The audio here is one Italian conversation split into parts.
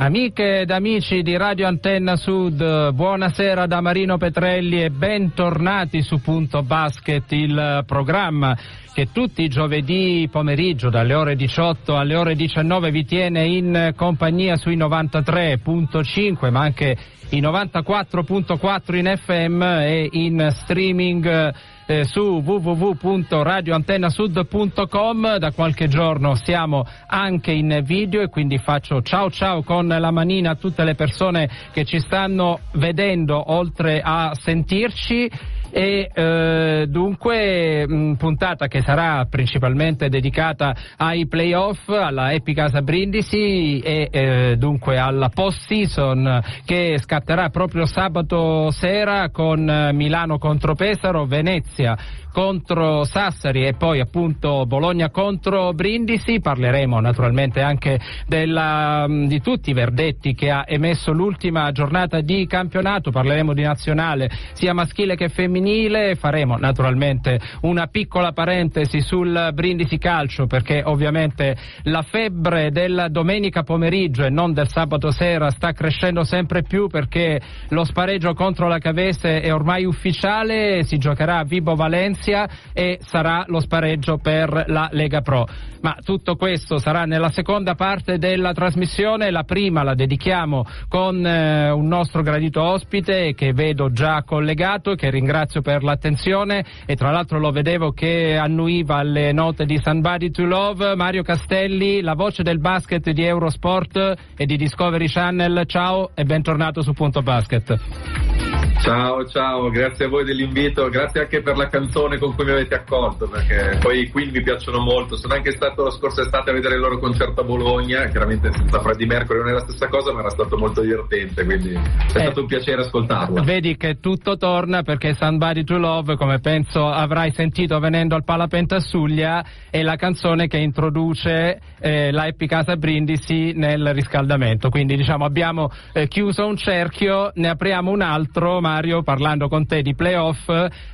Amiche ed amici di Radio Antenna Sud, buonasera da Marino Petrelli e bentornati su Punto Basket, il programma che tutti i giovedì pomeriggio dalle ore 18 alle ore 19 vi tiene in compagnia sui 93.5 ma anche i 94.4 in FM e in streaming eh, su www.radioantennasud.com. Da qualche giorno siamo anche in video e quindi faccio ciao ciao con la manina a tutte le persone che ci stanno vedendo oltre a sentirci e eh, dunque mh, puntata che sarà principalmente dedicata ai playoff, alla Epicasa Brindisi e eh, dunque alla post season che scatterà proprio sabato sera con Milano contro Pesaro, Venezia contro Sassari e poi appunto Bologna contro Brindisi. Parleremo naturalmente anche della, di tutti i verdetti che ha emesso l'ultima giornata di campionato, parleremo di nazionale sia maschile che femminile, faremo naturalmente una piccola parentesi sul Brindisi calcio perché ovviamente la febbre della domenica pomeriggio e non del sabato sera sta crescendo sempre più perché lo spareggio contro la Cavese è ormai ufficiale, si giocherà a Vibo Valencia Venezia e sarà lo spareggio per la Lega Pro. Ma tutto questo sarà nella seconda parte della trasmissione, la prima la dedichiamo con eh, un nostro gradito ospite che vedo già collegato che ringrazio per l'attenzione e tra l'altro lo vedevo che annuiva alle note di Somebody to Love, Mario Castelli, la voce del basket di Eurosport e di Discovery Channel, ciao e bentornato su Punto Basket. Ciao, ciao, grazie a voi dell'invito, grazie anche per la canzone con cui mi avete accolto, perché poi i Queen mi piacciono molto. Sono anche stato la scorsa estate a vedere il loro concerto a Bologna, chiaramente senza Freddy Mercury non è la stessa cosa, ma era stato molto divertente, quindi è eh, stato un piacere ascoltarlo. Vedi che tutto torna perché Somebody to Love, come penso avrai sentito venendo al Palapenta Suglia, è la canzone che introduce eh, la Epicasa Brindisi nel riscaldamento. Quindi diciamo abbiamo eh, chiuso un cerchio, ne apriamo un altro, Mario, parlando con te di playoff,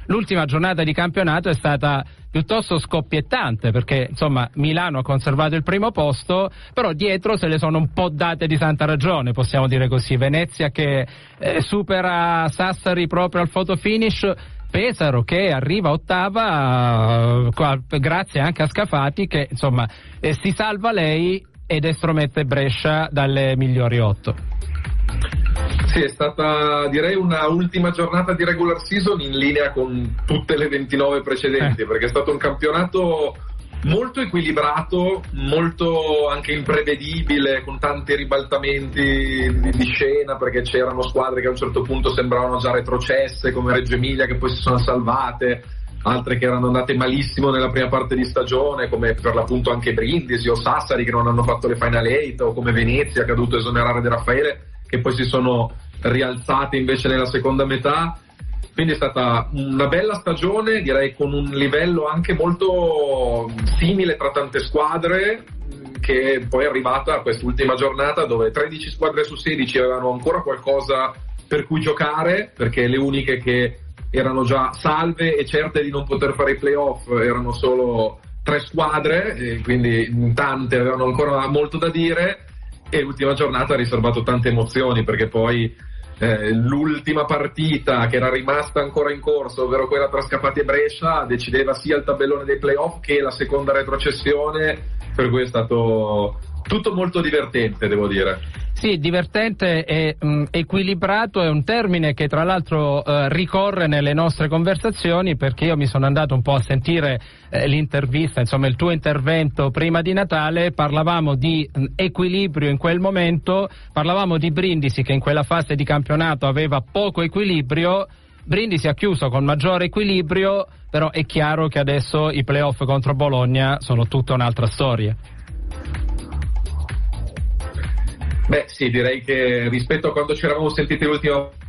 l'ultima giornata di campionato è stata piuttosto scoppiettante perché insomma Milano ha conservato il primo posto, però dietro se le sono un po' date di santa ragione, possiamo dire così. Venezia che eh, supera Sassari proprio al photo finish. Pesaro che arriva ottava eh, grazie anche a Scafati che insomma eh, si salva lei ed estromette Brescia dalle migliori otto. Sì, è stata direi una ultima giornata di regular season in linea con tutte le 29 precedenti, eh. perché è stato un campionato molto equilibrato, molto anche imprevedibile, con tanti ribaltamenti di scena, perché c'erano squadre che a un certo punto sembravano già retrocesse, come Reggio Emilia, che poi si sono salvate, altre che erano andate malissimo nella prima parte di stagione, come per l'appunto anche Brindisi o Sassari che non hanno fatto le Final Eight, o come Venezia che ha dovuto esonerare De Raffaele che poi si sono rialzate invece nella seconda metà. Quindi è stata una bella stagione, direi con un livello anche molto simile tra tante squadre, che poi è arrivata a quest'ultima giornata dove 13 squadre su 16 avevano ancora qualcosa per cui giocare, perché le uniche che erano già salve e certe di non poter fare i playoff erano solo tre squadre, quindi tante avevano ancora molto da dire e l'ultima giornata ha riservato tante emozioni perché poi eh, l'ultima partita che era rimasta ancora in corso, ovvero quella tra Scappati e Brescia, decideva sia il tabellone dei playoff che la seconda retrocessione, per cui è stato tutto molto divertente, devo dire. Sì, divertente e mh, mm, equilibrato è un termine che tra l'altro eh, ricorre nelle nostre conversazioni perché io mi sono andato un po' a sentire eh, l'intervista, insomma il tuo intervento prima di Natale, parlavamo di mh, mm, equilibrio in quel momento, parlavamo di Brindisi che in quella fase di campionato aveva poco equilibrio, Brindisi ha chiuso con maggiore equilibrio, però è chiaro che adesso i playoff contro Bologna sono tutta un'altra storia. Beh sì, direi che rispetto a quando ci eravamo sentiti l'ultima volta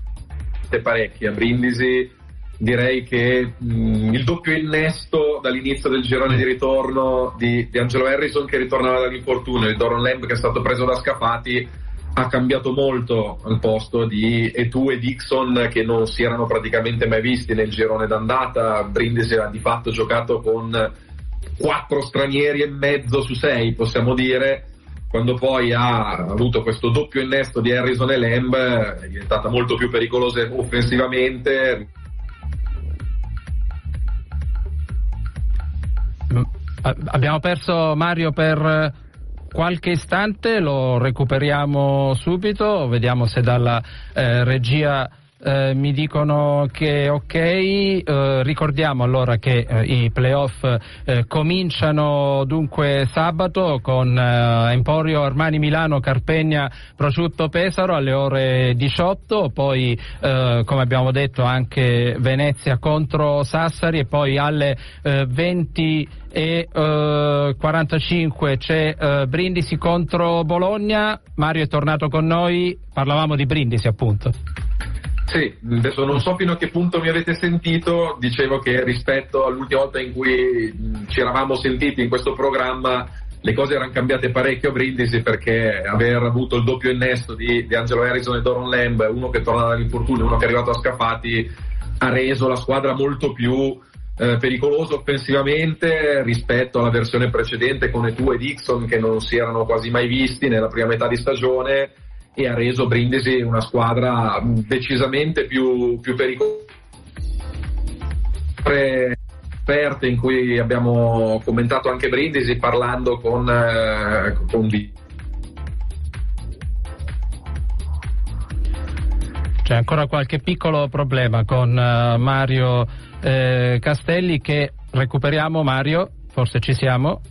parecchie a Brindisi direi che mh, mm, il doppio innesto dall'inizio del girone di ritorno di, di Angelo Harrison che ritornava dall'infortunio e Doron Lamb che è stato preso da Scafati ha cambiato molto al posto di Etu e Dixon che non si erano praticamente mai visti nel girone d'andata. Brindisi ha di fatto giocato con quattro stranieri e mezzo su sei possiamo dire quando poi ha avuto questo doppio innesto di Harrison e Lamb è diventata molto più pericolosa offensivamente. Mm, abbiamo perso Mario per qualche istante, lo recuperiamo subito, vediamo se dalla eh, regia eh, mi dicono che ok, eh, ricordiamo allora che eh, i playoff eh, cominciano dunque sabato con eh, Emporio Armani Milano Carpegna Prosciutto Pesaro alle ore 18, poi eh, come abbiamo detto anche Venezia contro Sassari e poi alle 20 e 45 c'è Brindisi contro Bologna. Mario è tornato con noi, parlavamo di Brindisi appunto. Sì, adesso non so fino a che punto mi avete sentito, dicevo che rispetto all'ultima volta in cui ci eravamo sentiti in questo programma le cose erano cambiate parecchio a Brindisi perché aver avuto il doppio innesto di, di Angelo Harrison e Doron Lamb, uno che torna dall'infortunio e uno che è arrivato a Scafati, ha reso la squadra molto più eh, pericolosa offensivamente rispetto alla versione precedente con Etu e Dixon che non si erano quasi mai visti nella prima metà di stagione e ha reso Brindisi una squadra decisamente più, più pericolosa aperte in cui abbiamo commentato anche Brindisi parlando con, eh, con C'è ancora qualche piccolo problema con uh, Mario eh, Castelli che recuperiamo Mario, forse ci siamo.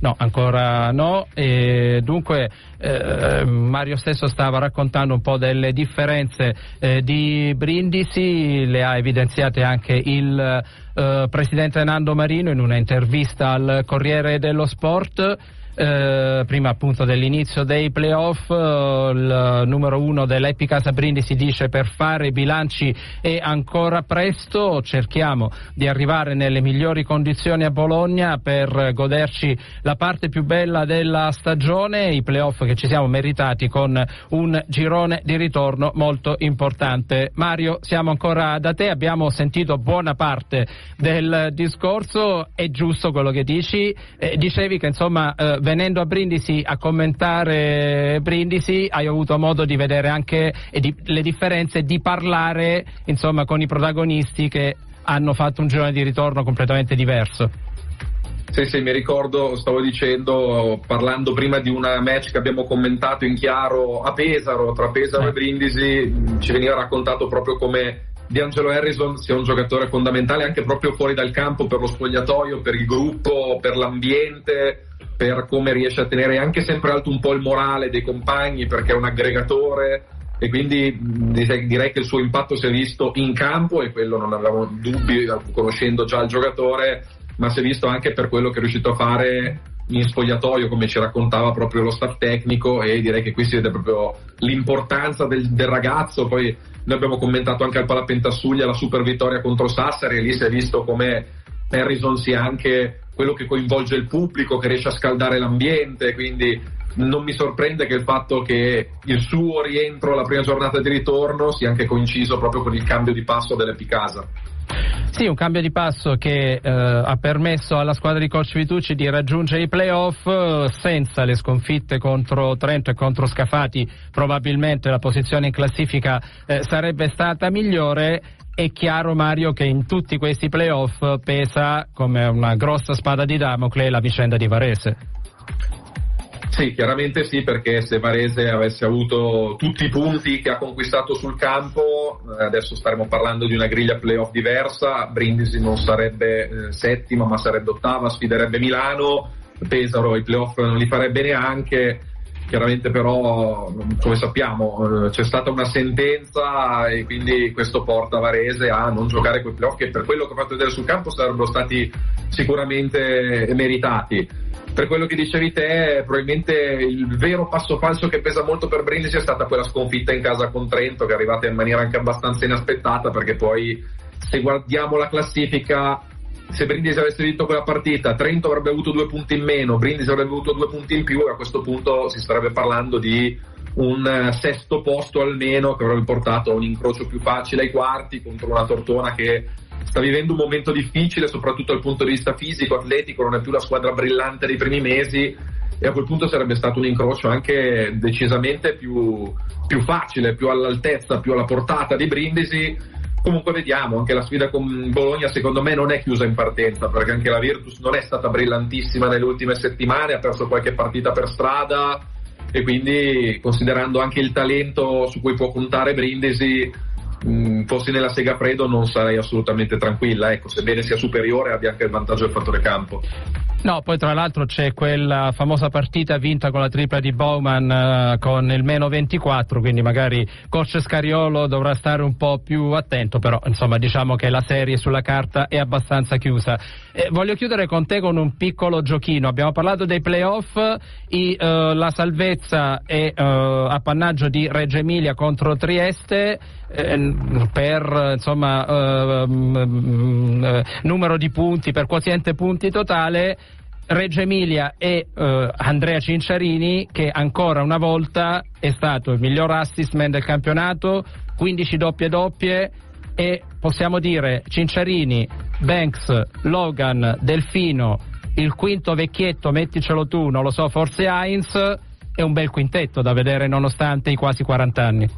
No, ancora no. E dunque eh, Mario stesso stava raccontando un po' delle differenze eh, di Brindisi, le ha evidenziate anche il eh, presidente Nando Marino in una intervista al Corriere dello Sport. Eh, prima appunto dell'inizio dei playoff, eh, il numero uno dell'Epica Sabrini si dice per fare i bilanci è ancora presto, cerchiamo di arrivare nelle migliori condizioni a Bologna per goderci la parte più bella della stagione, i playoff che ci siamo meritati con un girone di ritorno molto importante. Mario, siamo ancora da te, abbiamo sentito buona parte del discorso, è giusto quello che dici, eh, dicevi che insomma eh, venendo a Brindisi a commentare Brindisi hai avuto modo di vedere anche di, le differenze, di parlare insomma, con i protagonisti che hanno fatto un giorno di ritorno completamente diverso. Sì, sì, mi ricordo, stavo dicendo, parlando prima di una match che abbiamo commentato in chiaro a Pesaro, tra Pesaro e Brindisi, ci veniva raccontato proprio come Di Angelo Harrison sia un giocatore fondamentale anche proprio fuori dal campo per lo spogliatoio, per il gruppo, per l'ambiente, per come riesce a tenere anche sempre alto un po' il morale dei compagni perché è un aggregatore e quindi direi che il suo impatto si è visto in campo e quello non avevamo dubbi conoscendo già il giocatore ma si è visto anche per quello che è riuscito a fare in spogliatoio come ci raccontava proprio lo staff tecnico e direi che qui si vede proprio l'importanza del, del ragazzo. Poi noi abbiamo commentato anche al Palapentasuglia la super vittoria contro Sassari e lì si è visto come Harrison sia anche quello che coinvolge il pubblico, che riesce a scaldare l'ambiente, quindi non mi sorprende che il fatto che il suo rientro alla prima giornata di ritorno sia anche coinciso proprio con il cambio di passo dell'Epicasa. Sì, un cambio di passo che eh, ha permesso alla squadra di Coach Vitucci di raggiungere i playoff eh, senza le sconfitte contro Trento e contro Scafati. Probabilmente la posizione in classifica eh, sarebbe stata migliore è chiaro Mario che in tutti questi playoff pesa come una grossa spada di Damocle la vicenda di Varese. Sì, chiaramente sì, perché se Varese avesse avuto tutti i punti che ha conquistato sul campo, eh, adesso staremmo parlando di una griglia playoff diversa, Brindisi non sarebbe eh, settima ma sarebbe ottava, sfiderebbe Milano, Pesaro i playoff non li farebbe neanche, chiaramente però come sappiamo eh, c'è stata una sentenza e quindi questo porta Varese a non giocare quei playoff che per quello che ho fatto vedere sul campo sarebbero stati sicuramente meritati. Per quello che dicevi te probabilmente il vero passo falso che pesa molto per Brindisi è stata quella sconfitta in casa con Trento che è arrivata in maniera anche abbastanza inaspettata perché poi se guardiamo la classifica se Brindisi avesse vinto quella partita, Trento avrebbe avuto due punti in meno, Brindisi avrebbe avuto due punti in più e a questo punto si starebbe parlando di un eh, sesto posto almeno che avrebbe portato a un incrocio più facile ai quarti contro una Tortona che sta vivendo un momento difficile soprattutto dal punto di vista fisico, atletico, non è più la squadra brillante dei primi mesi e a quel punto sarebbe stato un incrocio anche decisamente più, più facile, più all'altezza, più alla portata di Brindisi. Comunque vediamo, anche la sfida con Bologna secondo me non è chiusa in partenza perché anche la Virtus non è stata brillantissima nelle ultime settimane, ha perso qualche partita per strada e quindi considerando anche il talento su cui può puntare Brindisi mh, fossi nella Sega Fredo non sarei assolutamente tranquilla, ecco, sebbene sia superiore abbia anche il vantaggio del fattore campo. No, poi tra l'altro c'è quella famosa partita vinta con la tripla di Bowman eh, con il meno 24, quindi magari coach Scariolo dovrà stare un po' più attento, però insomma diciamo che la serie sulla carta è abbastanza chiusa. Eh, voglio chiudere con te con un piccolo giochino, abbiamo parlato dei playoff, i, eh, la salvezza è eh, appannaggio di Reggio Emilia contro Trieste eh, per insomma, eh, mm, eh, numero di punti, per quoziente punti totale, Reggio Emilia e eh, Andrea Cinciarini che ancora una volta è stato il miglior assist man del campionato, 15 doppie doppie e possiamo dire Cinciarini, Banks, Logan, Delfino, il quinto vecchietto, metticelo tu, non lo so, forse Heinz, è un bel quintetto da vedere nonostante i quasi 40 anni.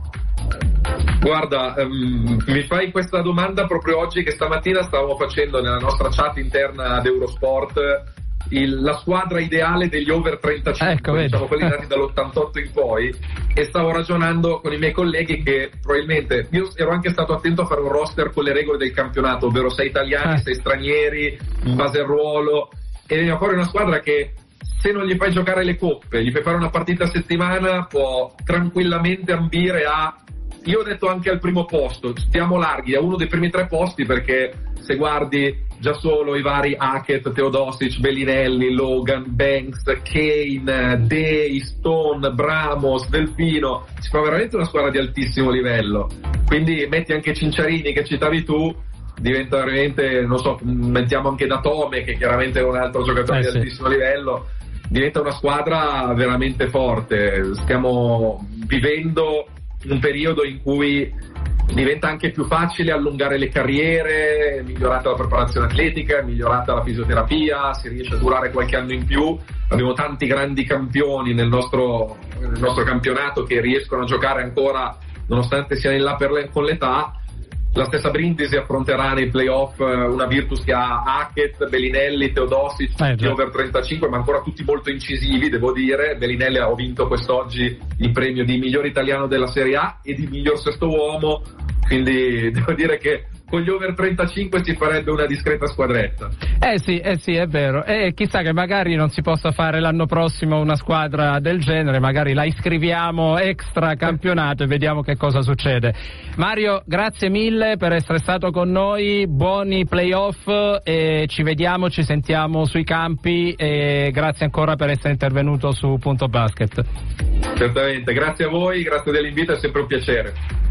Guarda, um, mi fai questa domanda proprio oggi che stamattina stavamo facendo nella nostra chat interna ad Eurosport il, la squadra ideale degli over 35, ecco, diciamo quelli nati dall'88 in poi, e stavo ragionando con i miei colleghi che probabilmente io ero anche stato attento a fare un roster con le regole del campionato, ovvero sei italiani, eh. sei stranieri, in base al ruolo, e veniva fuori una squadra che se non gli fai giocare le coppe, gli fai fare una partita a settimana, può tranquillamente ambire a io ho detto anche al primo posto, stiamo larghi a uno dei primi tre posti perché se guardi già solo i vari Hackett, Teodosic, Bellinelli, Logan, Banks, Kane, Day, Stone, Bramos, Delfino, si fa veramente una squadra di altissimo livello. Quindi metti anche Cinciarini che citavi tu, diventa veramente, non so, mettiamo anche Datome che chiaramente è un altro giocatore eh, di sì. altissimo livello, diventa una squadra veramente forte. Stiamo vivendo un periodo in cui diventa anche più facile allungare le carriere, è migliorata la preparazione atletica, è migliorata la fisioterapia, si riesce a durare qualche anno in più. Abbiamo tanti grandi campioni nel nostro, nel nostro campionato che riescono a giocare ancora nonostante siano in là le, con l'età la stessa Brindisi affronterà nei playoff eh, una Virtus che ha Hackett, Bellinelli, Teodosic, eh, tutti over 35, ma ancora tutti molto incisivi, devo dire. Bellinelli ha vinto quest'oggi il premio di miglior italiano della Serie A e di miglior sesto uomo, quindi devo dire che con gli over 35 si farebbe una discreta squadretta. Eh sì, eh sì, è vero. E chissà che magari non si possa fare l'anno prossimo una squadra del genere, magari la iscriviamo extra campionato e vediamo che cosa succede. Mario, grazie mille per essere stato con noi, buoni playoff e ci vediamo, ci sentiamo sui campi e grazie ancora per essere intervenuto su Punto Basket. Certamente, grazie a voi, grazie dell'invito, è sempre un piacere.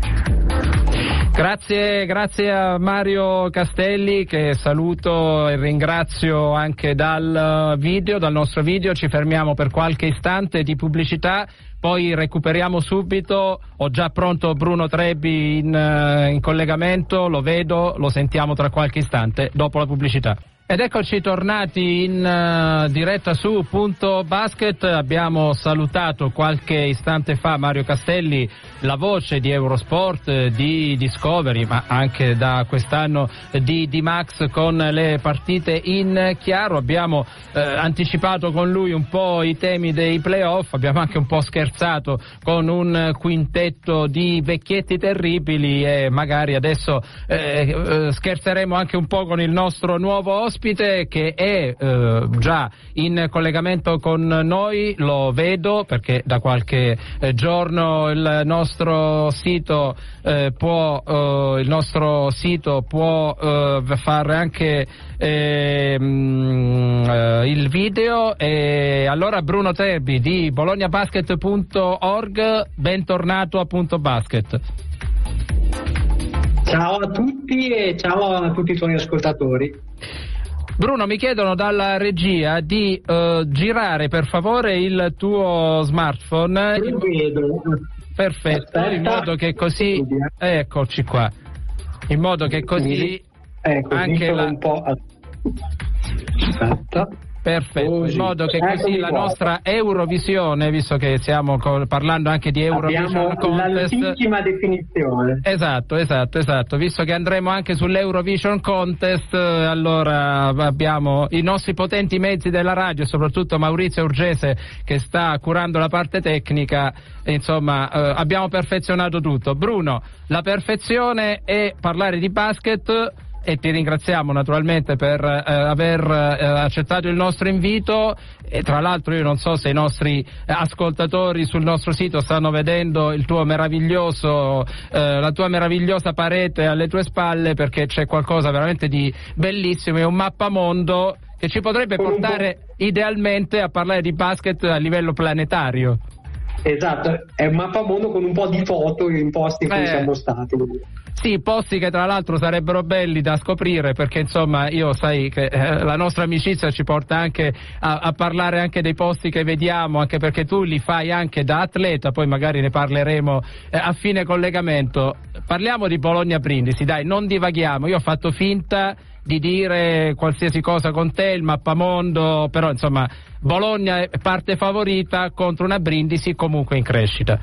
Grazie, grazie a Mario Castelli che saluto e ringrazio anche dal video, dal nostro video. Ci fermiamo per qualche istante di pubblicità, poi recuperiamo subito. Ho già pronto Bruno Trebbi in, eh, in collegamento, lo vedo, lo sentiamo tra qualche istante dopo la pubblicità. Ed eccoci tornati in uh, diretta su Punto Basket. Abbiamo salutato qualche istante fa Mario Castelli, la voce di Eurosport, eh, di Discovery, ma anche da quest'anno di, di Max con le partite in chiaro. Abbiamo eh, anticipato con lui un po' i temi dei playoff, abbiamo anche un po' scherzato con un quintetto di vecchietti terribili e magari adesso eh, eh scherzeremo anche un po' con il nostro nuovo ospite ospite che è eh, già in collegamento con noi, lo vedo perché da qualche eh, giorno il nostro sito eh, può, eh, il nostro sito può eh, fare anche ehm, eh, il video e allora Bruno Terbi di bolognabasket.org bentornato a Punto Basket. Ciao a tutti e ciao a tutti i tuoi ascoltatori. Bruno, mi chiedono dalla regia di uh, girare per favore il tuo smartphone. Perfetto, Aspetta. in modo che così... Eccoci qua. In modo che così... Ecco, anche la... un po'... Aspetta. Perfetto, in modo che così la nostra Eurovisione, visto che stiamo parlando anche di Eurovision Abbiamo Contest. l'ultima definizione. Esatto, esatto, esatto. Visto che andremo anche sull'Eurovision Contest, allora abbiamo i nostri potenti mezzi della radio, soprattutto Maurizio Urgese che sta curando la parte tecnica. Insomma, eh, abbiamo perfezionato tutto. Bruno, la perfezione è parlare di basket e ti ringraziamo naturalmente per eh, aver eh, accettato il nostro invito e tra l'altro io non so se i nostri ascoltatori sul nostro sito stanno vedendo il tuo meraviglioso eh, la tua meravigliosa parete alle tue spalle perché c'è qualcosa veramente di bellissimo, è un mappamondo che ci potrebbe portare idealmente a parlare di basket a livello planetario. Esatto, è un mappamondo con un po' di foto in posti in cui eh, siamo stati. Sì, posti che tra l'altro sarebbero belli da scoprire perché insomma io sai che eh, la nostra amicizia ci porta anche a, a, parlare anche dei posti che vediamo, anche perché tu li fai anche da atleta, poi magari ne parleremo eh, a fine collegamento. Parliamo di Bologna Brindisi, dai, non divaghiamo, io ho fatto finta di dire qualsiasi cosa con te, il mappamondo, però insomma Bologna è parte favorita contro una Brindisi comunque in crescita.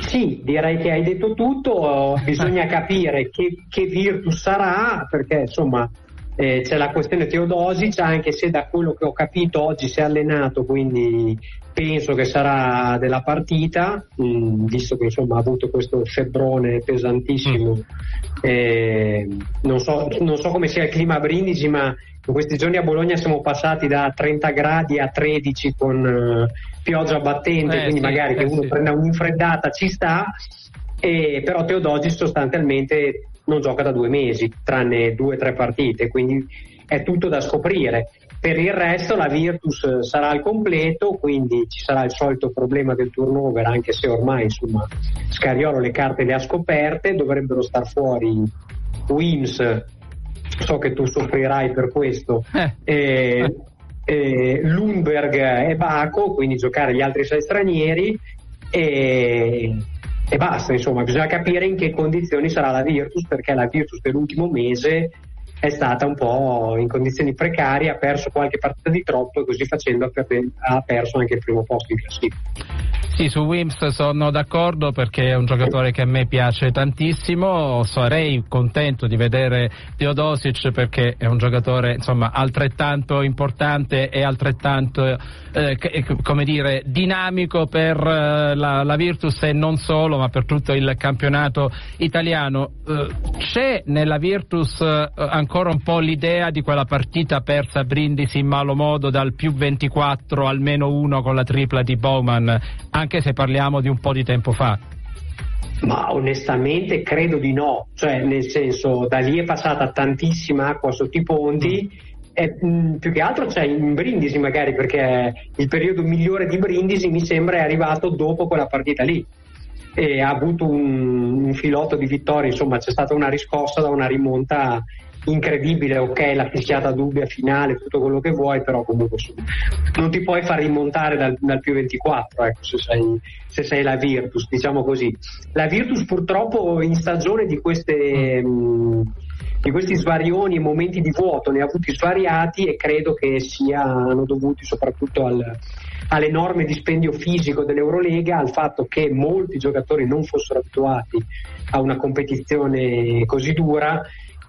Sì, direi che hai detto tutto, bisogna capire che, che Virtus sarà, perché insomma eh, c'è la questione Teodosic, anche se da quello che ho capito oggi si è allenato, quindi penso che sarà della partita, mh, mm, visto che insomma ha avuto questo febbrone pesantissimo. Mm. Eh, non, so, non, so, come sia il clima a Brindisi, ma in questi giorni a Bologna siamo passati da 30 gradi a 13 con uh, pioggia battente, eh, quindi sì, magari eh, che uno sì. prenda un'infreddata ci sta, e, però Teodosic sostanzialmente non gioca da due mesi, tranne due o tre partite, quindi è tutto da scoprire. Per il resto la Virtus sarà al completo, quindi ci sarà il solito problema del turnover, anche se ormai insomma Scariolo le carte le ha scoperte, dovrebbero star fuori Wims, so che tu soffrirai per questo, eh. E, e Lundberg e Baco, quindi giocare gli altri sei stranieri e, e basta, insomma, bisogna capire in che condizioni sarà la Virtus, perché la Virtus dell'ultimo mese è stata un po' in condizioni precarie, ha perso qualche partita di troppo e così facendo ha perso anche il primo posto in classifica. Sì, su Wims sono d'accordo perché è un giocatore che a me piace tantissimo, sarei contento di vedere Teodosic perché è un giocatore insomma, altrettanto importante e altrettanto eh, come dire, dinamico per eh, la, la, Virtus e non solo, ma per tutto il campionato italiano. Eh, c'è nella Virtus eh, ancora un po' l'idea di quella partita persa a Brindisi in malo modo dal più 24 al meno 1 con la tripla di Bowman, anche se parliamo di un po' di tempo fa. Ma onestamente credo di no, cioè nel senso da lì è passata tantissima acqua sotto i ponti. Mm. E, mh, più che altro c'è in Brindisi magari perché il periodo migliore di Brindisi mi sembra è arrivato dopo quella partita lì e ha avuto un, un filotto di vittorie insomma c'è stata una riscossa da una rimonta incredibile, ok, la fischiata dubbia finale, tutto quello che vuoi, però comunque non ti puoi far rimontare dal, dal più 24, ecco, se sei, se sei, la Virtus, diciamo così. La Virtus purtroppo in stagione di queste... Mh, mm, di questi svarioni e momenti di vuoto ne ha avuti svariati e credo che siano dovuti soprattutto al, all'enorme dispendio fisico dell'Eurolega, al fatto che molti giocatori non fossero abituati a una competizione così dura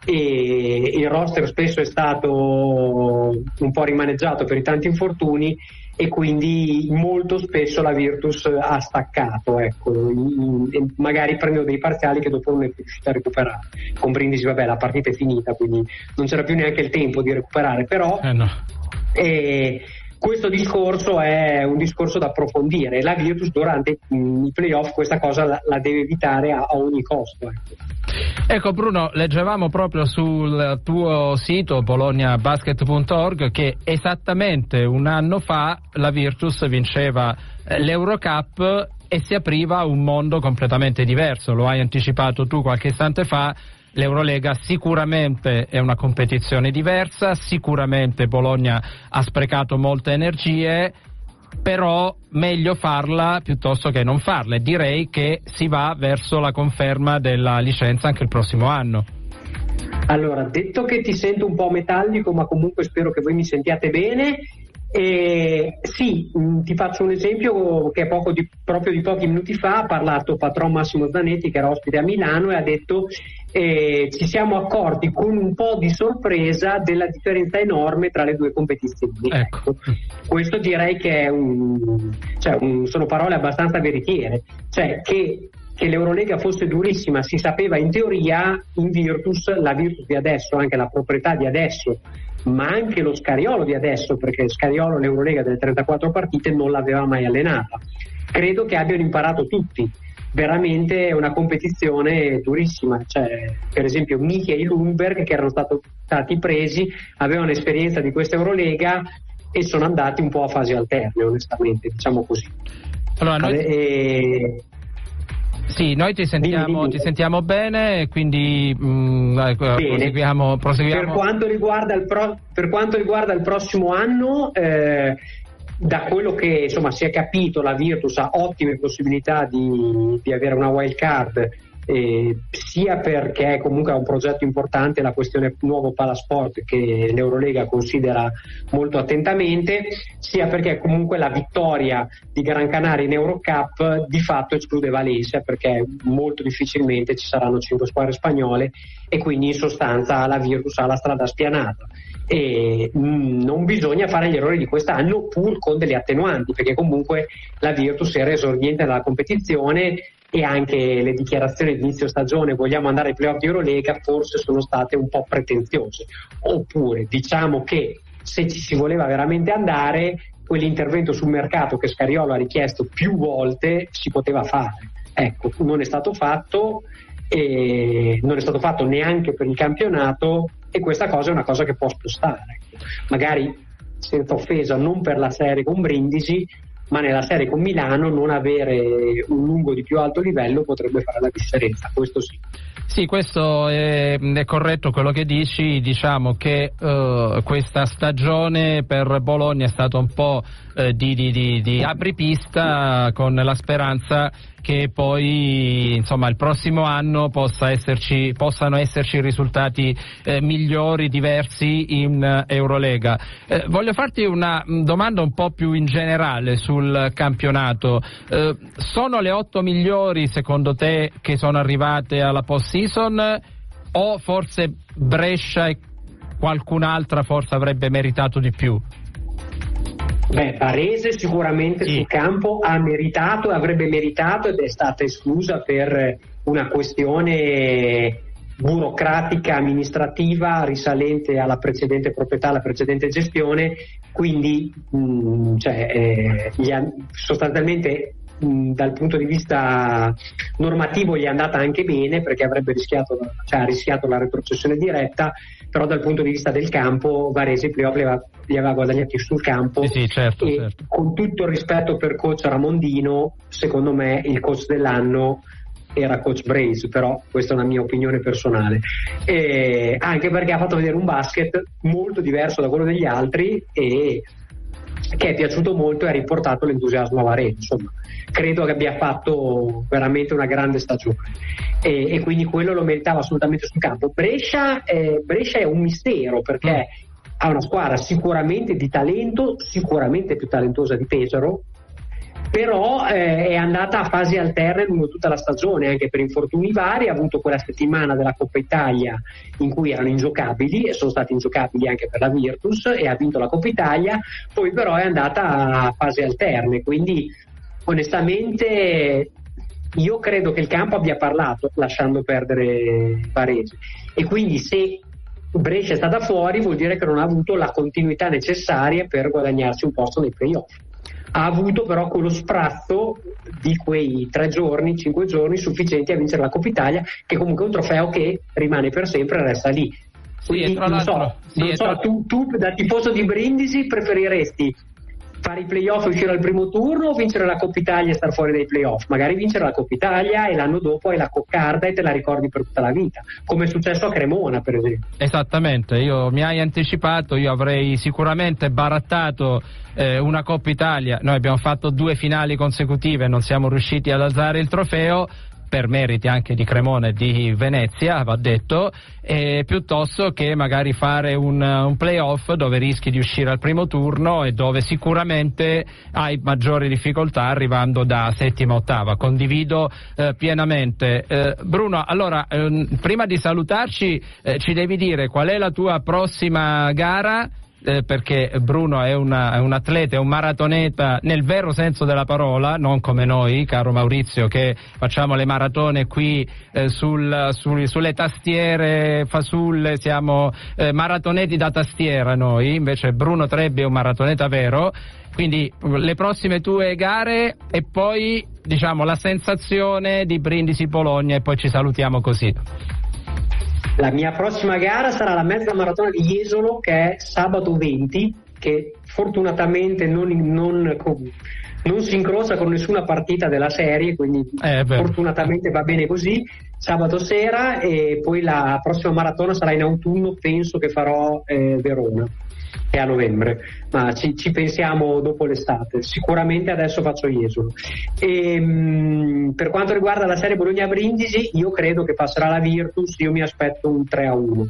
e il roster spesso è stato un po' rimaneggiato per i tanti infortuni e quindi molto spesso la Virtus ha staccato, ecco, magari prendendo dei parziali che dopo non è riuscita a recuperare. Con Brindisi, vabbè, la partita è finita, quindi non c'era più neanche il tempo di recuperare, però eh no. eh, questo discorso è un discorso da approfondire. La Virtus durante i playoff questa cosa la, la deve evitare a, a ogni costo. Ecco. Ecco. Bruno, leggevamo proprio sul tuo sito bolognabasket.org che esattamente un anno fa la Virtus vinceva eh, l'Eurocup e si apriva un mondo completamente diverso, lo hai anticipato tu qualche istante fa, l'Eurolega sicuramente è una competizione diversa, sicuramente Bologna ha sprecato molte energie, però meglio farla piuttosto che non farla e direi che si va verso la conferma della licenza anche il prossimo anno. Allora, detto che ti sento un po' metallico, ma comunque spero che voi mi sentiate bene. E sì, mm, ti faccio un esempio che di, proprio di pochi minuti fa ha parlato patron Massimo Zanetti che era ospite a Milano e ha detto eh, ci siamo accorti con un po' di sorpresa della differenza enorme tra le due competizioni. Ecco. Questo direi che un, cioè un, sono parole abbastanza veritiere, cioè che che l'Eurolega fosse durissima si sapeva in teoria, in Virtus, la Virtus di adesso, anche la proprietà di adesso, ma anche lo Scariolo di adesso, perché Scariolo l'Eurolega delle 34 partite non l'aveva mai allenata. Credo che abbiano imparato tutti. Veramente una competizione durissima. Cioè, per esempio, Michi e Lundberg, che erano stato, stati presi, avevano esperienza di questa Eurolega e sono andati un po' a fasi alterne, onestamente, diciamo così. Allora, noi... e... Sì, noi ti sentiamo, dimmi, dimmi. Ti sentiamo bene, quindi mh, mm, proseguiamo, proseguiamo. Per, quanto pro, per, quanto riguarda il prossimo anno, eh, da quello che insomma, si è capito, la Virtus ha ottime possibilità di, di avere una wild card eh, sia perché comunque è un progetto importante la questione nuovo Palasport che l'Eurolega considera molto attentamente, sia perché comunque la vittoria di Gran Canaria in Eurocup di fatto esclude Valencia perché molto difficilmente ci saranno cinque squadre spagnole e quindi in sostanza la Virtus ha la strada spianata. E mm, non bisogna fare gli errori di quest'anno pur con delle attenuanti perché comunque la Virtus era esordiente nella competizione e anche le dichiarazioni di inizio stagione vogliamo andare ai playoff di Eurolega forse sono state un po' pretenziose. Oppure diciamo che se ci si voleva veramente andare quell'intervento sul mercato che Scariolo ha richiesto più volte si poteva fare. Ecco non è stato fatto e non è stato fatto neanche per il campionato e questa cosa è una cosa che può spostare. Magari senza offesa non per la serie con Brindisi ma nella serie con Milano non avere un lungo di più alto livello potrebbe fare la differenza, questo sì. Sì, questo è, è corretto quello che dici, diciamo che uh, questa stagione per Bologna è stata un po' uh, di, di, di, di apripista con la speranza che poi insomma, il prossimo anno possa esserci, possano esserci risultati eh, migliori, diversi in eh, Eurolega. Eh, voglio farti una domanda un po' più in generale sul campionato. Eh, sono le otto migliori secondo te che sono arrivate alla post season o forse Brescia e qualcun'altra forse avrebbe meritato di più? Beh, Varese sicuramente sì. sul campo ha meritato, avrebbe meritato ed è stata esclusa per una questione burocratica amministrativa risalente alla precedente proprietà, alla precedente gestione, quindi mh, mm, cioè, eh, sostanzialmente dal punto di vista normativo gli è andata anche bene perché avrebbe rischiato, cioè, ha rischiato la retrocessione diretta, però dal punto di vista del campo Varese playoff li aveva, li aveva guadagnati sul campo sì, sì, certo, e certo. con tutto il rispetto per coach Ramondino, secondo me il coach dell'anno era coach Brace, però questa è una mia opinione personale. E anche perché ha fatto vedere un basket molto diverso da quello degli altri e che è piaciuto molto e ha riportato l'entusiasmo a Varese. Insomma, credo che abbia fatto veramente una grande stagione. E, e quindi quello lo meritava assolutamente sul campo. Brescia, eh, Brescia è un mistero perché ha una squadra sicuramente di talento, sicuramente più talentosa di Pesaro, però eh, è andata a fasi alterne lungo tutta la stagione, anche per infortuni vari, ha avuto quella settimana della Coppa Italia in cui erano ingiocabili e sono stati ingiocabili anche per la Virtus e ha vinto la Coppa Italia, poi però è andata a fasi alterne, quindi onestamente io credo che il campo abbia parlato lasciando perdere Varese e quindi se Brescia è stata fuori vuol dire che non ha avuto la continuità necessaria per guadagnarsi un posto nei playoff ha avuto però quello sprazzo di quei tre giorni, cinque giorni sufficienti a vincere la Coppa Italia, che comunque è un trofeo che rimane per sempre e resta lì. Sì, non so, sì, non so tu, tu da tifoso di Brindisi preferiresti fare i playoff e uscire al primo turno o vincere la Coppa Italia e star fuori dai playoff? Magari vincere la Coppa Italia e l'anno dopo hai la coccarda e te la ricordi per tutta la vita, come è successo a Cremona per esempio. Esattamente, io mi hai anticipato, io avrei sicuramente barattato eh, una Coppa Italia, noi abbiamo fatto due finali consecutive, non siamo riusciti ad alzare il trofeo, per meriti anche di Cremone e di Venezia, va detto, piuttosto che magari fare un, un playoff dove rischi di uscire al primo turno e dove sicuramente hai maggiori difficoltà arrivando da settima ottava. Condivido eh, pienamente. Eh, Bruno, allora, ehm, prima di salutarci eh, ci devi dire qual è la tua prossima gara eh, perché Bruno è, una, è, un atleta, è un maratoneta nel vero senso della parola, non come noi, caro Maurizio, che facciamo le maratone qui eh, sul, sul, sulle tastiere fasulle, siamo eh, maratoneti da tastiera noi, invece Bruno Trebbi è un maratoneta vero. Quindi le prossime tue gare e poi diciamo la sensazione di Brindisi Bologna e poi ci salutiamo così. La mia prossima gara sarà la mezza maratona di Jesolo che è sabato 20, che fortunatamente non, non, non si incrocia con nessuna partita della serie, quindi eh, fortunatamente va bene così. Sabato sera e poi la prossima maratona sarà in autunno, penso che farò eh, Verona è a novembre, ma ci, ci, pensiamo dopo l'estate. Sicuramente adesso faccio Jesolo. E, mh, per quanto riguarda la serie Bologna-Brindisi, io credo che passerà la Virtus, io mi aspetto un 3 a 1.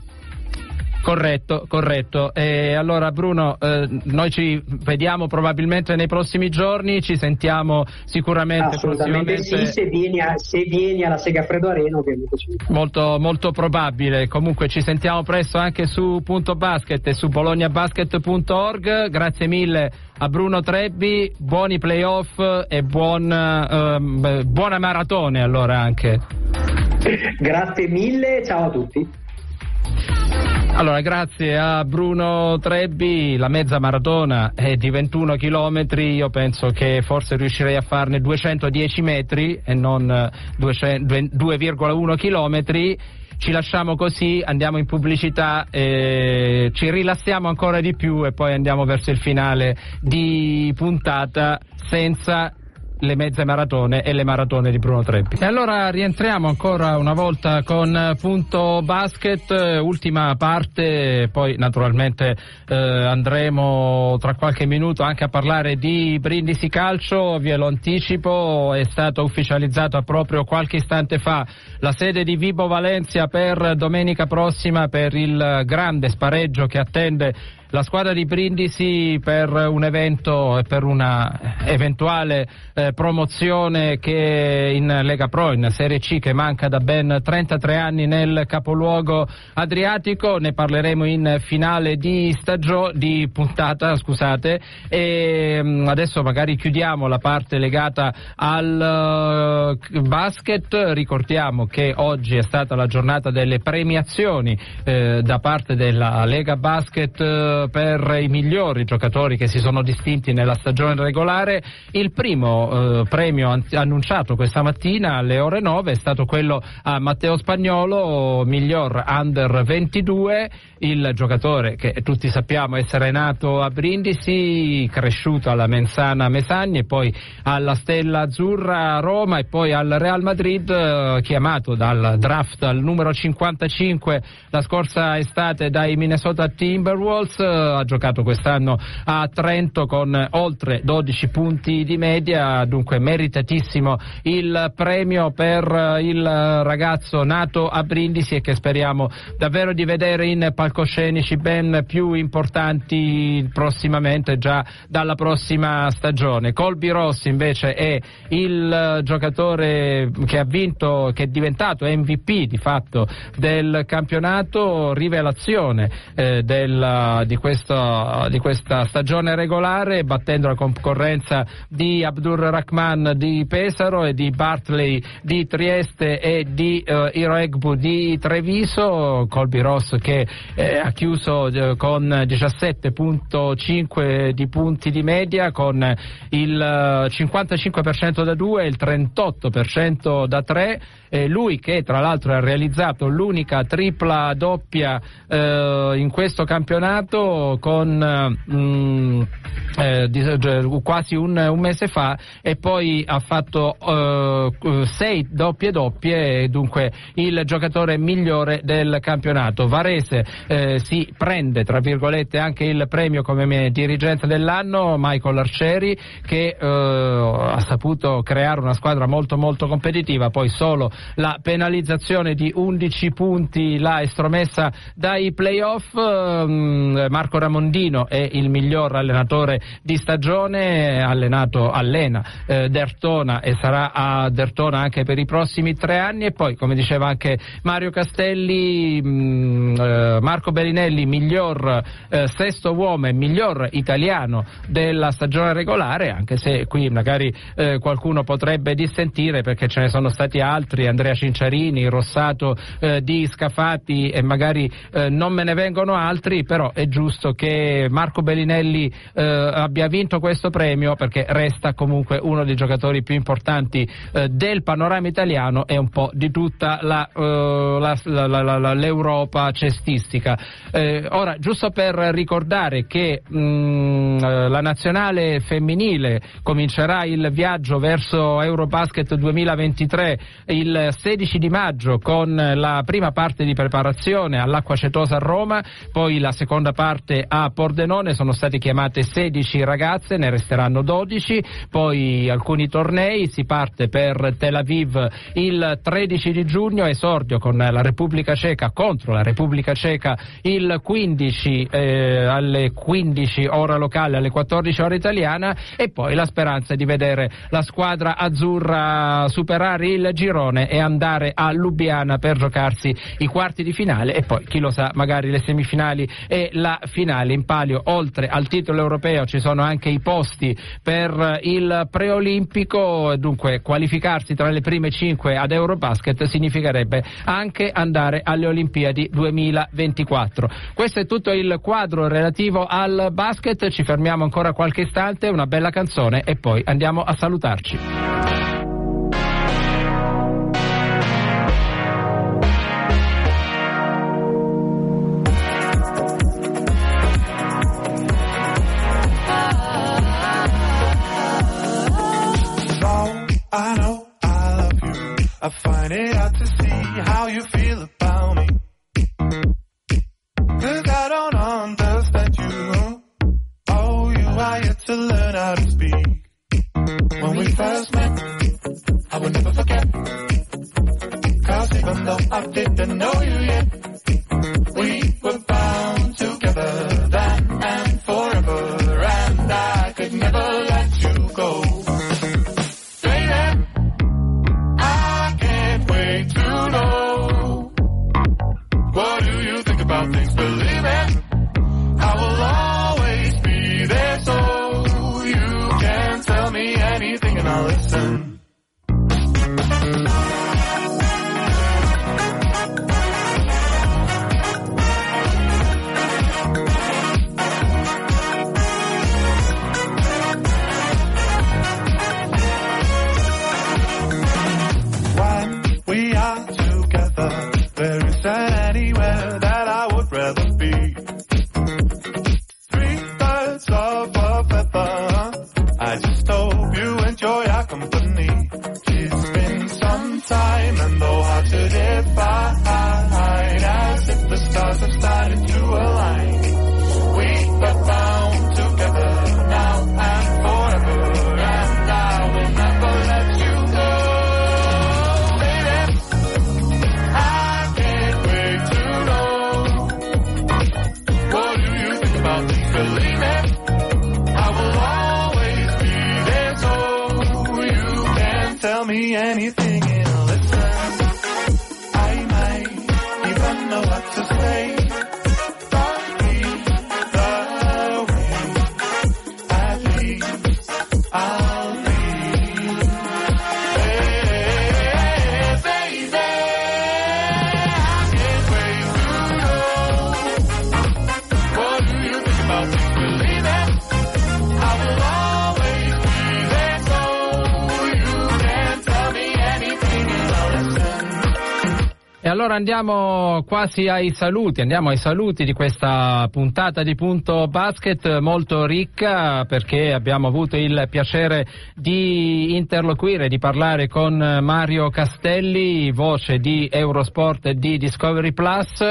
Corretto, corretto. E allora Bruno, eh, noi ci vediamo probabilmente nei prossimi giorni, ci sentiamo sicuramente Assolutamente sì, se vieni, a, se vieni alla Segafredo Arena ovviamente sì. Molto, molto probabile, comunque ci sentiamo presto anche su Punto Basket e su bolognabasket.org, grazie mille a Bruno Trebbi, buoni playoff e buon, eh, buona maratone allora anche. grazie mille, ciao a tutti. Allora, grazie a Bruno Trebbi, la mezza maratona è di 21 km, io penso che forse riuscirei a farne 210 metri e non 2,1 km. Ci lasciamo così, andiamo in pubblicità, eh, ci rilassiamo ancora di più e poi andiamo verso il finale di puntata senza le mezze maratone e le maratone di Bruno Treppi. E allora rientriamo ancora una volta con Punto Basket, ultima parte, poi naturalmente eh, andremo tra qualche minuto anche a parlare di Brindisi Calcio, ve lo anticipo, è stato ufficializzato proprio qualche istante fa la sede di Vibo Valencia per domenica prossima per il grande spareggio che attende la squadra di Brindisi per un evento e per una eventuale eh, promozione che in Lega Pro, in Serie C, che manca da ben 33 anni nel capoluogo adriatico. Ne parleremo in finale di, stagio- di puntata, scusate. E mm, adesso magari chiudiamo la parte legata al uh, basket. Ricordiamo che oggi è stata la giornata delle premiazioni eh, da parte della Lega Basket per i migliori giocatori che si sono distinti nella stagione regolare. Il primo eh, premio annunciato questa mattina alle ore 9 è stato quello a Matteo Spagnolo, miglior under 22, il giocatore che tutti sappiamo essere nato a Brindisi, cresciuto alla Mensana Mesagni e poi alla Stella Azzurra a Roma e poi al Real Madrid, eh, chiamato dal draft al numero 55 la scorsa estate dai Minnesota Timberwolves ha giocato quest'anno a Trento con oltre 12 punti di media, dunque meritatissimo il premio per il ragazzo nato a Brindisi e che speriamo davvero di vedere in palcoscenici ben più importanti prossimamente già dalla prossima stagione. Colby Ross invece è il giocatore che ha vinto, che è diventato MVP di fatto del campionato, rivelazione eh, del, di questo questo, di questa stagione regolare, battendo la concorrenza di Abdur Rahman di Pesaro e di Bartley di Trieste e di uh, Iro Egbu di Treviso, Colby Ross che eh, ha chiuso eh, con 17.5 di punti di media, con il 55% da 2 e il 38% da 3 eh, lui che tra l'altro ha realizzato l'unica tripla doppia eh, in questo campionato con mm, eh, quasi un, un, mese fa e poi ha fatto eh, sei doppie doppie dunque il giocatore migliore del campionato. Varese eh, si prende tra virgolette anche il premio come dirigente dell'anno Michael Arcieri che eh, ha saputo creare una squadra molto molto competitiva poi solo la penalizzazione di 11 punti l'ha estromessa dai playoff ehm, Marco Ramondino è il miglior allenatore di stagione, allenato, allena eh, Dertona e sarà a Dertona anche per i prossimi tre anni. E poi come diceva anche Mario Castelli, mh, mm, eh, Marco Bellinelli miglior eh, sesto uomo e miglior italiano della stagione regolare, anche se qui magari eh, qualcuno potrebbe dissentire perché ce ne sono stati altri, Andrea Cinciarini, Rossato eh, di Scafati e magari eh, non me ne vengono altri, però è giusto che Marco Bellinelli abbia vinto questo premio perché resta comunque uno dei giocatori più importanti eh, del panorama italiano e un po' di tutta la, uh, la, la, l'Europa cestistica. Eh, ora, giusto per ricordare che mh, mm, eh, la nazionale femminile comincerà il viaggio verso Eurobasket 2023 il 16 di maggio con la prima parte di preparazione all'Acqua Cetosa a Roma, poi la seconda parte a Pordenone, sono state chiamate 16 ragazze, ne resteranno 12, poi alcuni tornei, si parte per Tel Aviv il 13 di giugno, esordio con la Repubblica Ceca contro la Repubblica Ceca il 15 eh, alle 15 ora locale, alle 14 ora italiana. E poi la speranza di vedere la squadra azzurra superare il girone e andare a Lubiana per giocarsi i quarti di finale. E poi chi lo sa magari le semifinali e la finale in palio oltre al titolo europeo ci sono anche i posti per il preolimpico, dunque qualificarsi tra le prime cinque ad Eurobasket significherebbe anche andare alle Olimpiadi 2024. Questo è tutto il quadro relativo al basket, ci fermiamo ancora qualche istante, una bella canzone e poi andiamo a salutarci. Allora andiamo quasi ai saluti, andiamo ai saluti di questa puntata di Punto Basket molto ricca perché abbiamo avuto il piacere di interloquire, di parlare con Mario Castelli, voce di Eurosport e di Discovery Plus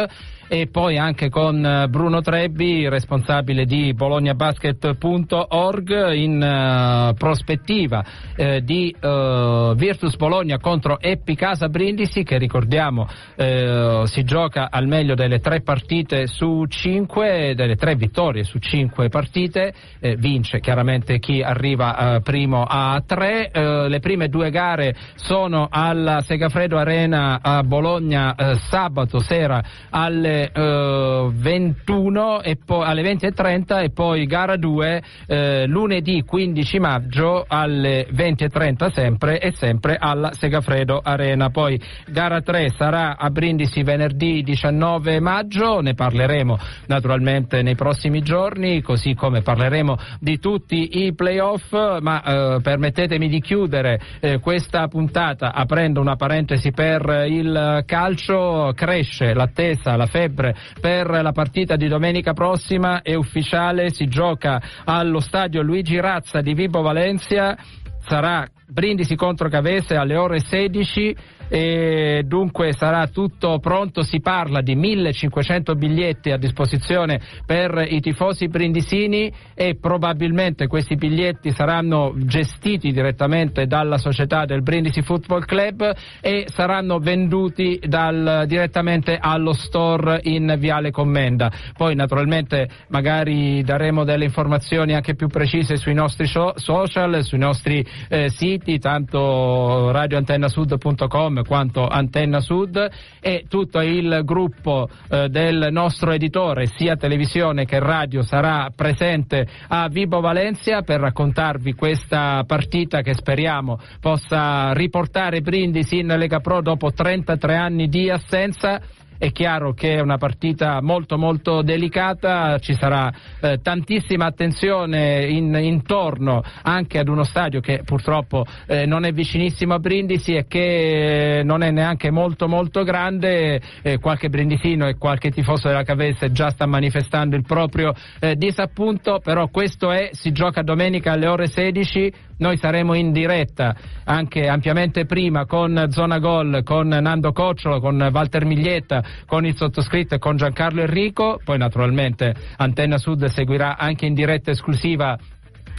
e poi anche con eh, Bruno Trebbi, responsabile di bolognabasket.org in uh, prospettiva uh, di uh, Virtus Bologna contro Eppi Casa Brindisi che ricordiamo si gioca al meglio delle tre partite su cinque, delle tre vittorie su cinque partite, vince chiaramente chi arriva primo a tre, le prime due gare sono alla Segafredo Arena a Bologna sabato sera alle eh, 21 e poi, alle 20.30 e poi gara 2 eh, lunedì 15 maggio alle 20.30 sempre e sempre alla Segafredo Arena. Poi gara 3 sarà a Brindisi venerdì 19 maggio, ne parleremo naturalmente nei prossimi giorni, così come parleremo di tutti i playoff, ma eh, permettetemi di chiudere eh, questa puntata aprendo una parentesi per il calcio, cresce l'attesa, la febbre febbre per la partita di domenica prossima è ufficiale, si gioca allo stadio Luigi Razza di Vibo Valencia, sarà Brindisi contro Cavese alle ore 16 e dunque sarà tutto pronto, si parla di 1500 biglietti a disposizione per i tifosi brindisini e probabilmente questi biglietti saranno gestiti direttamente dalla società del Brindisi Football Club e saranno venduti dal, direttamente allo store in Viale Commenda. Poi naturalmente magari daremo delle informazioni anche più precise sui nostri social, sui nostri eh, siti, tanto radioantennasud.com Telecom quanto Antenna Sud e tutto il gruppo eh, del nostro editore sia televisione che radio sarà presente a Vibo Valencia per raccontarvi questa partita che speriamo possa riportare Brindisi in Lega Pro dopo 33 anni di assenza è chiaro che è una partita molto molto delicata, ci sarà eh, tantissima attenzione in, intorno anche ad uno stadio che purtroppo eh, non è vicinissimo a Brindisi e che eh, non è neanche molto molto grande, eh, qualche brindisino e qualche tifoso della Cavese già sta manifestando il proprio eh, disappunto, però questo è, si gioca domenica alle ore 16, noi saremo in diretta anche ampiamente prima con Zona Gol, con Nando Cocciolo, con Walter Miglietta, con il sottoscritto e con Giancarlo Enrico. Poi naturalmente Antenna Sud seguirà anche in diretta esclusiva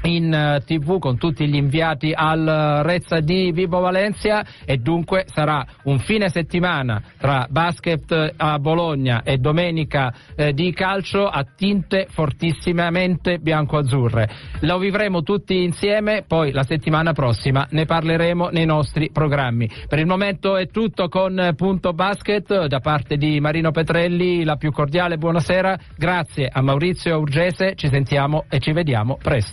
in eh, tv con tutti gli inviati al Rezza di Vibo Valencia e dunque sarà un fine settimana tra basket a Bologna e domenica eh, di calcio a tinte fortissimamente bianco-azzurre. Lo vivremo tutti insieme, poi la settimana prossima ne parleremo nei nostri programmi. Per il momento è tutto con Punto Basket da parte di Marino Petrelli, la più cordiale buonasera, grazie a Maurizio Urgese, ci sentiamo e ci vediamo presto.